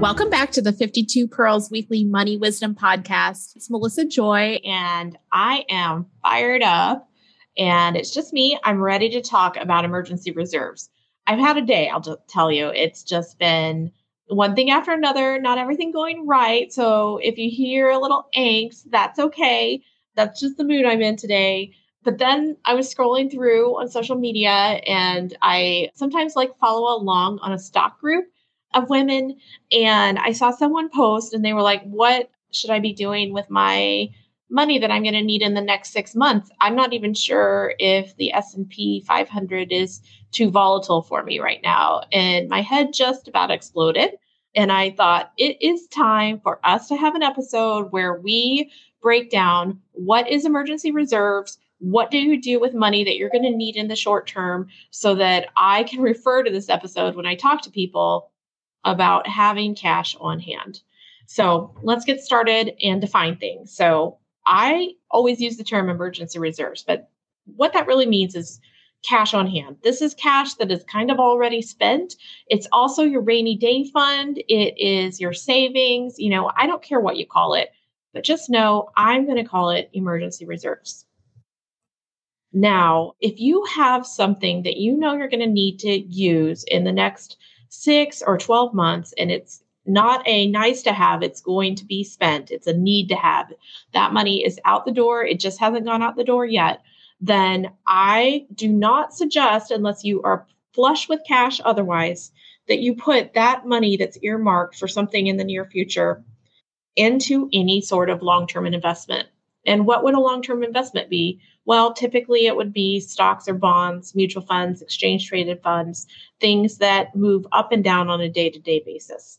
Welcome back to the 52 Pearls Weekly Money Wisdom Podcast. It's Melissa Joy, and I am fired up. And it's just me. I'm ready to talk about emergency reserves. I've had a day, I'll just tell you. It's just been one thing after another, not everything going right. So if you hear a little angst, that's okay. That's just the mood I'm in today. But then I was scrolling through on social media and I sometimes like follow along on a stock group of women and I saw someone post and they were like, "What should I be doing with my money that I'm going to need in the next 6 months?" I'm not even sure if the S&P 500 is too volatile for me right now, and my head just about exploded. And I thought it is time for us to have an episode where we break down what is emergency reserves, what do you do with money that you're going to need in the short term so that I can refer to this episode when I talk to people about having cash on hand. So let's get started and define things. So I always use the term emergency reserves, but what that really means is cash on hand. This is cash that is kind of already spent. It's also your rainy day fund, it is your savings. You know, I don't care what you call it, but just know I'm going to call it emergency reserves. Now, if you have something that you know you're going to need to use in the next six or 12 months and it's not a nice to have, it's going to be spent. It's a need to have. That money is out the door. It just hasn't gone out the door yet. Then I do not suggest, unless you are flush with cash otherwise, that you put that money that's earmarked for something in the near future into any sort of long term investment. And what would a long term investment be? Well, typically it would be stocks or bonds, mutual funds, exchange traded funds, things that move up and down on a day to day basis.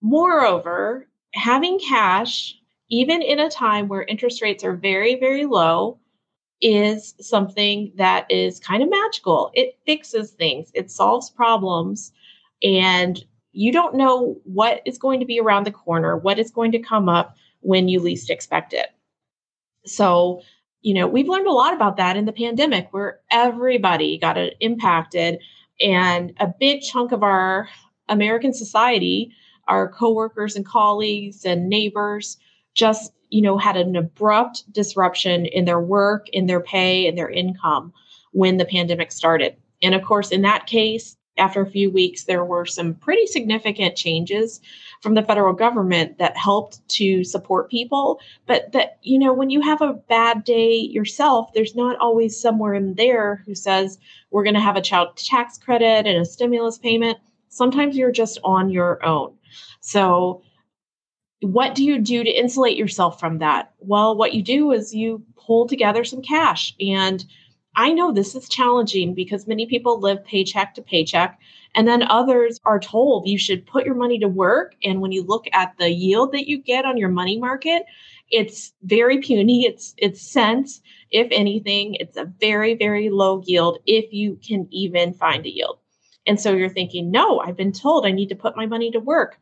Moreover, having cash, even in a time where interest rates are very, very low, is something that is kind of magical. It fixes things, it solves problems, and you don't know what is going to be around the corner, what is going to come up when you least expect it. So, you know, we've learned a lot about that in the pandemic where everybody got uh, impacted and a big chunk of our American society, our coworkers and colleagues and neighbors just, you know, had an abrupt disruption in their work, in their pay, and their income when the pandemic started. And of course, in that case, after a few weeks, there were some pretty significant changes from the federal government that helped to support people. But that, you know, when you have a bad day yourself, there's not always somewhere in there who says, we're going to have a child tax credit and a stimulus payment. Sometimes you're just on your own. So, what do you do to insulate yourself from that? Well, what you do is you pull together some cash and I know this is challenging because many people live paycheck to paycheck. And then others are told you should put your money to work. And when you look at the yield that you get on your money market, it's very puny. It's it's cents, if anything. It's a very, very low yield if you can even find a yield. And so you're thinking, no, I've been told I need to put my money to work.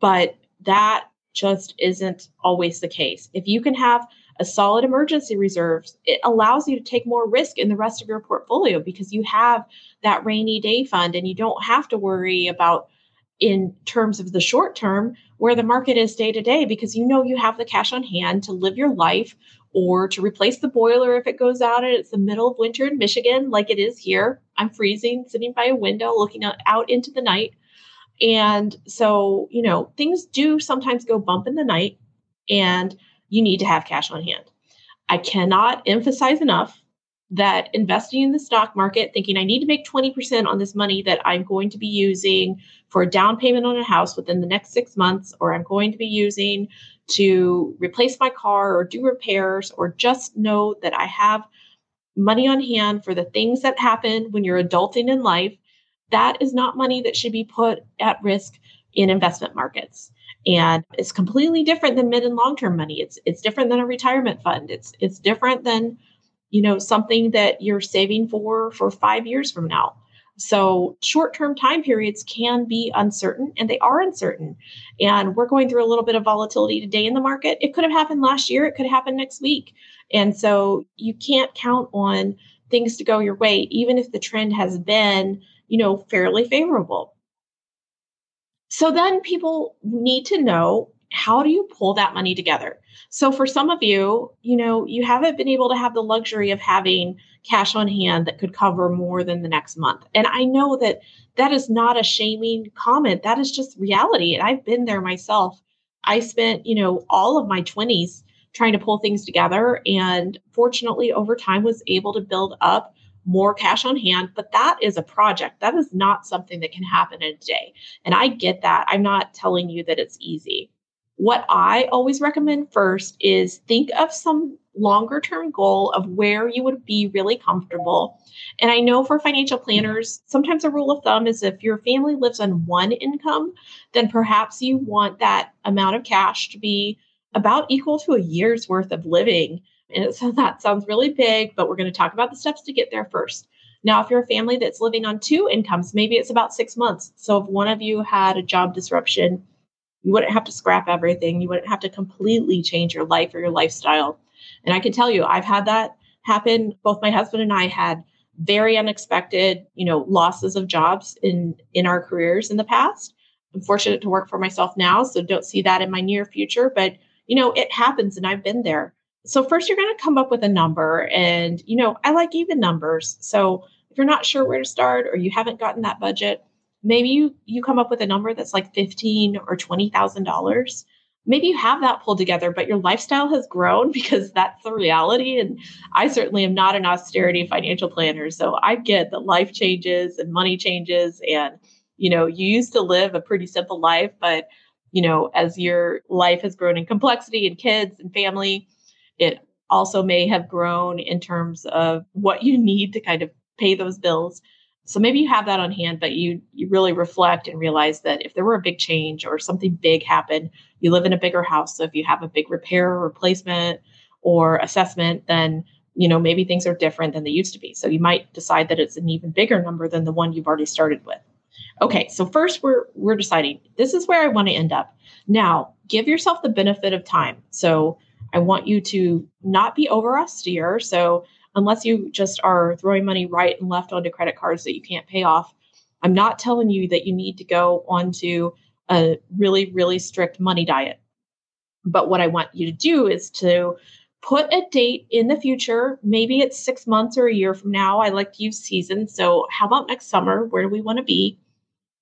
But that just isn't always the case. If you can have a solid emergency reserve, it allows you to take more risk in the rest of your portfolio because you have that rainy day fund and you don't have to worry about in terms of the short term where the market is day to day because you know you have the cash on hand to live your life or to replace the boiler if it goes out and it's the middle of winter in Michigan like it is here. I'm freezing sitting by a window looking out into the night. And so, you know, things do sometimes go bump in the night and you need to have cash on hand. I cannot emphasize enough that investing in the stock market, thinking I need to make 20% on this money that I'm going to be using for a down payment on a house within the next six months, or I'm going to be using to replace my car or do repairs, or just know that I have money on hand for the things that happen when you're adulting in life. that is not money that should be put at risk in investment markets. And it's completely different than mid and long term money. It's it's different than a retirement fund. It's it's different than you know something that you're saving for for 5 years from now. So short term time periods can be uncertain and they are uncertain. And we're going through a little bit of volatility today in the market. It could have happened last year, it could happen next week. And so you can't count on things to go your way, even if the trend has been, you know, fairly favorable. So then people need to know how do you pull that money together? So for some of you, you know, you haven't been able to have the luxury of having cash on hand that could cover more than the next month. And I know that that is not a shaming comment. That is just reality. And I've been there myself. I spent, you know, all of my 20s trying to pull things together and fortunately over time was able to build up more cash on hand, but that is a project. That is not something that can happen in a day. And I get that. I'm not telling you that it's easy. What I always recommend first is think of some longer term goal of where you would be really comfortable. And I know for financial planners, sometimes a rule of thumb is if your family lives on one income, then perhaps you want that amount of cash to be about equal to a year's worth of living and so that sounds really big, but we're going to talk about the steps to get there first. Now, if you're a family that's living on two incomes, maybe it's about six months. So if one of you had a job disruption, you wouldn't have to scrap everything. You wouldn't have to completely change your life or your lifestyle. And I can tell you, I've had that happen. Both my husband and I had very unexpected, you know, losses of jobs in in our careers in the past. I'm fortunate to work for myself now, so don't see that in my near future, but you know, it happens and I've been there. So first you're going to come up with a number and you know, I like even numbers. So if you're not sure where to start or you haven't gotten that budget, maybe you you come up with a number that's like 15 or $20,000. Maybe you have that pulled together, but your lifestyle has grown because that's the reality. And I certainly am not an austerity financial planner. So I get that life changes and money changes. And, you know, you used to live a pretty simple life, but, you know, as your life has grown in complexity and kids and family, it also may have grown in terms of what you need to kind of pay those bills. So maybe you have that on hand, but you you really reflect and realize that if there were a big change or something big happened, you live in a bigger house. So if you have a big repair or replacement or assessment, then you know maybe things are different than they used to be. So you might decide that it's an even bigger number than the one you've already started with. Okay, so first we're we're deciding this is where I want to end up. Now, give yourself the benefit of time. So I want you to not be over austere. So, unless you just are throwing money right and left onto credit cards that you can't pay off, I'm not telling you that you need to go onto a really, really strict money diet. But what I want you to do is to put a date in the future. Maybe it's six months or a year from now. I like to use seasons. So, how about next summer? Where do we want to be?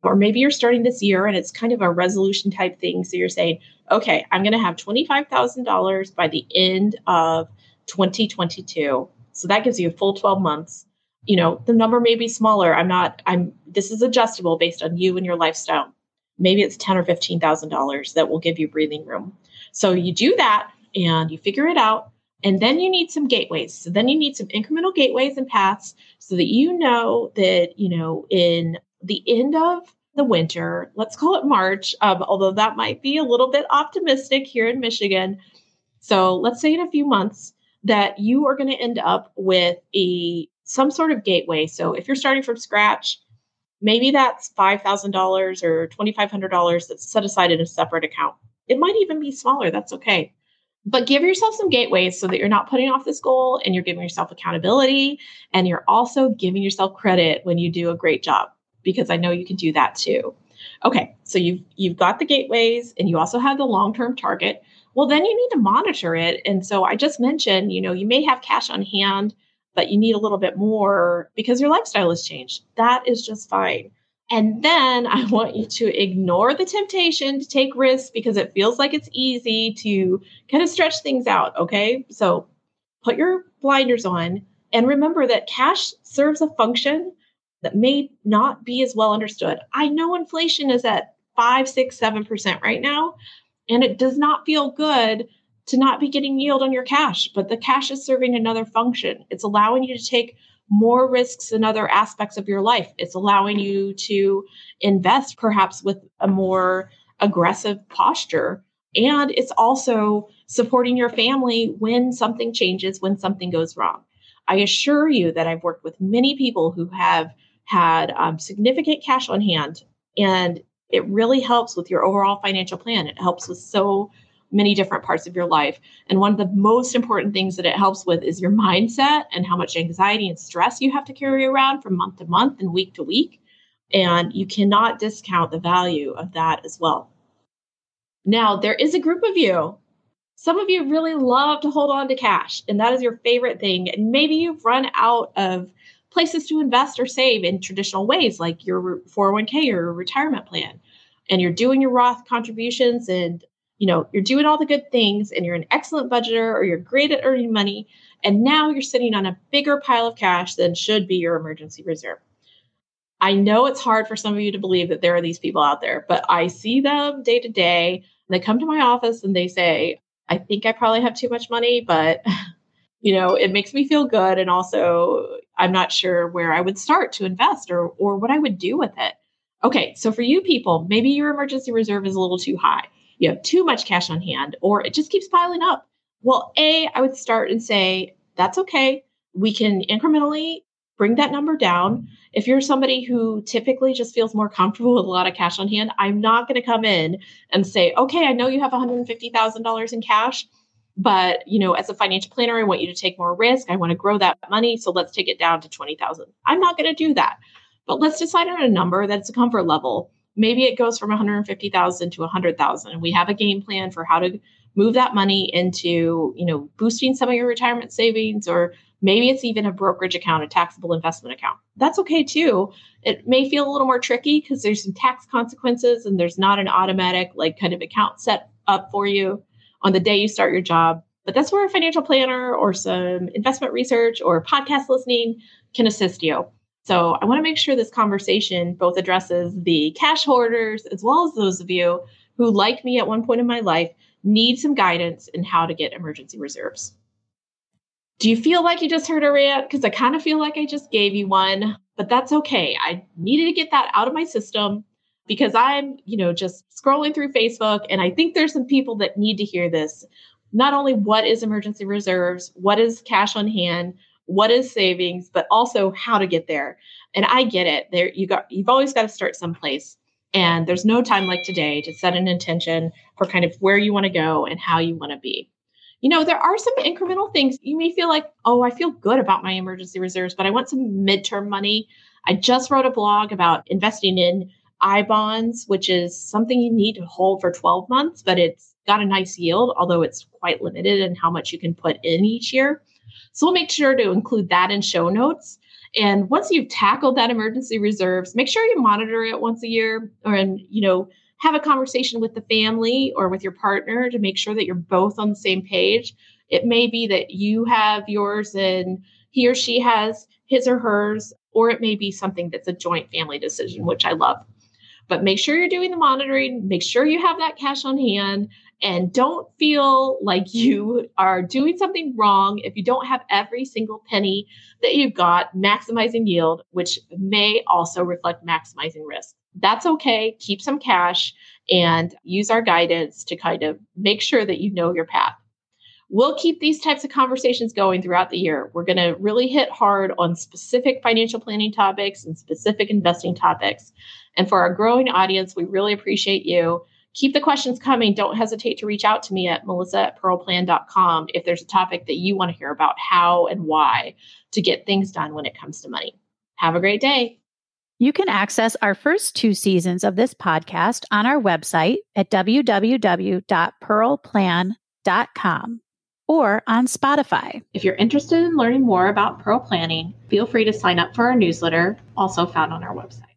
Or maybe you're starting this year and it's kind of a resolution type thing. So, you're saying, okay, I'm going to have $25,000 by the end of 2022. So that gives you a full 12 months. You know, the number may be smaller. I'm not, I'm, this is adjustable based on you and your lifestyle. Maybe it's 10 or $15,000 that will give you breathing room. So you do that and you figure it out. And then you need some gateways. So then you need some incremental gateways and paths so that you know that, you know, in the end of the winter, let's call it March, um, although that might be a little bit optimistic here in Michigan. So let's say in a few months that you are going to end up with a some sort of gateway. So if you're starting from scratch, maybe that's $5,000 or $2,500 that's set aside in a separate account. It might even be smaller. That's okay. But give yourself some gateways so that you're not putting off this goal and you're giving yourself accountability and you're also giving yourself credit when you do a great job because I know you can do that too. Okay, so you've you've got the gateways and you also have the long-term target. Well, then you need to monitor it. And so I just mentioned, you know, you may have cash on hand, but you need a little bit more because your lifestyle has changed. That is just fine. And then I want you to ignore the temptation to take risks because it feels like it's easy to kind of stretch things out. Okay. So put your blinders on and remember that cash serves a function that may not be as well understood. I know inflation is at five, six, seven percent right now, and it does not feel good to not be getting yield on your cash, but the cash is serving another function. It's allowing you to take more risks in other aspects of your life. It's allowing you to invest perhaps with a more aggressive posture. And it's also supporting your family when something changes, when something goes wrong. I assure you that I've worked with many people who have had um, significant cash on hand, and it really helps with your overall financial plan. It helps with so many different parts of your life. And one of the most important things that it helps with is your mindset and how much anxiety and stress you have to carry around from month to month and week to week. And you cannot discount the value of that as well. Now, there is a group of you. Some of you really love to hold on to cash, and that is your favorite thing. And maybe you've run out of places to invest or save in traditional ways, like your 401k or retirement plan. And you're doing your Roth contributions and you know, you're doing all the good things and you're an excellent budgeter or you're great at earning money. And now you're sitting on a bigger pile of cash than should be your emergency reserve. I know it's hard for some of you to believe that there are these people out there, but I see them day to day. They come to my office and they say, I think I probably have too much money, but you know, it makes me feel good. And also I'm not sure where I would start to invest or or what I would do with it. Okay, so for you people, maybe your emergency reserve is a little too high you have too much cash on hand or it just keeps piling up. Well, A, I would start and say, that's okay. We can incrementally bring that number down. If you're somebody who typically just feels more comfortable with a lot of cash on hand, I'm not going to come in and say, okay, I know you have $150,000 in cash, but you know, as a financial planner, I want you to take more risk. I want to grow that money, so let's take it down to 20,000. I'm not going to do that. But let's decide on a number that's a comfort level maybe it goes from 150,000 to 100,000 and we have a game plan for how to move that money into, you know, boosting some of your retirement savings or maybe it's even a brokerage account, a taxable investment account. That's okay too. It may feel a little more tricky because there's some tax consequences and there's not an automatic like kind of account set up for you on the day you start your job. But that's where a financial planner or some investment research or podcast listening can assist you. So I want to make sure this conversation both addresses the cash hoarders as well as those of you who, like me at one point in my life, need some guidance in how to get emergency reserves. Do you feel like you just heard a rant? Because I kind of feel like I just gave you one, but that's okay. I needed to get that out of my system because I'm, you know, just scrolling through Facebook and I think there's some people that need to hear this. Not only what is emergency reserves, what is cash on hand, what is savings, but also how to get there. And I get it. There you got you've always got to start someplace. And there's no time like today to set an intention for kind of where you want to go and how you want to be. You know, there are some incremental things. You may feel like, oh, I feel good about my emergency reserves, but I want some midterm money. I just wrote a blog about investing in I bonds, which is something you need to hold for 12 months, but it's got a nice yield, although it's quite limited in how much you can put in each year. So we'll make sure to include that in show notes. And once you've tackled that emergency reserves, make sure you monitor it once a year or and you know have a conversation with the family or with your partner to make sure that you're both on the same page. It may be that you have yours and he or she has his or hers, or it may be something that's a joint family decision, which I love. But make sure you're doing the monitoring, make sure you have that cash on hand, and don't feel like you are doing something wrong if you don't have every single penny that you've got maximizing yield, which may also reflect maximizing risk. That's okay. Keep some cash and use our guidance to kind of make sure that you know your path. We'll keep these types of conversations going throughout the year. We're going to really hit hard on specific financial planning topics and specific investing topics. And for our growing audience, we really appreciate you keep the questions coming. Don't hesitate to reach out to me at melissa at pearlplan.com if there's a topic that you want to hear about how and why to get things done when it comes to money. Have a great day. You can access our first two seasons of this podcast on our website at www.pearlplan.com or on Spotify. If you're interested in learning more about Pearl Planning, feel free to sign up for our newsletter, also found on our website.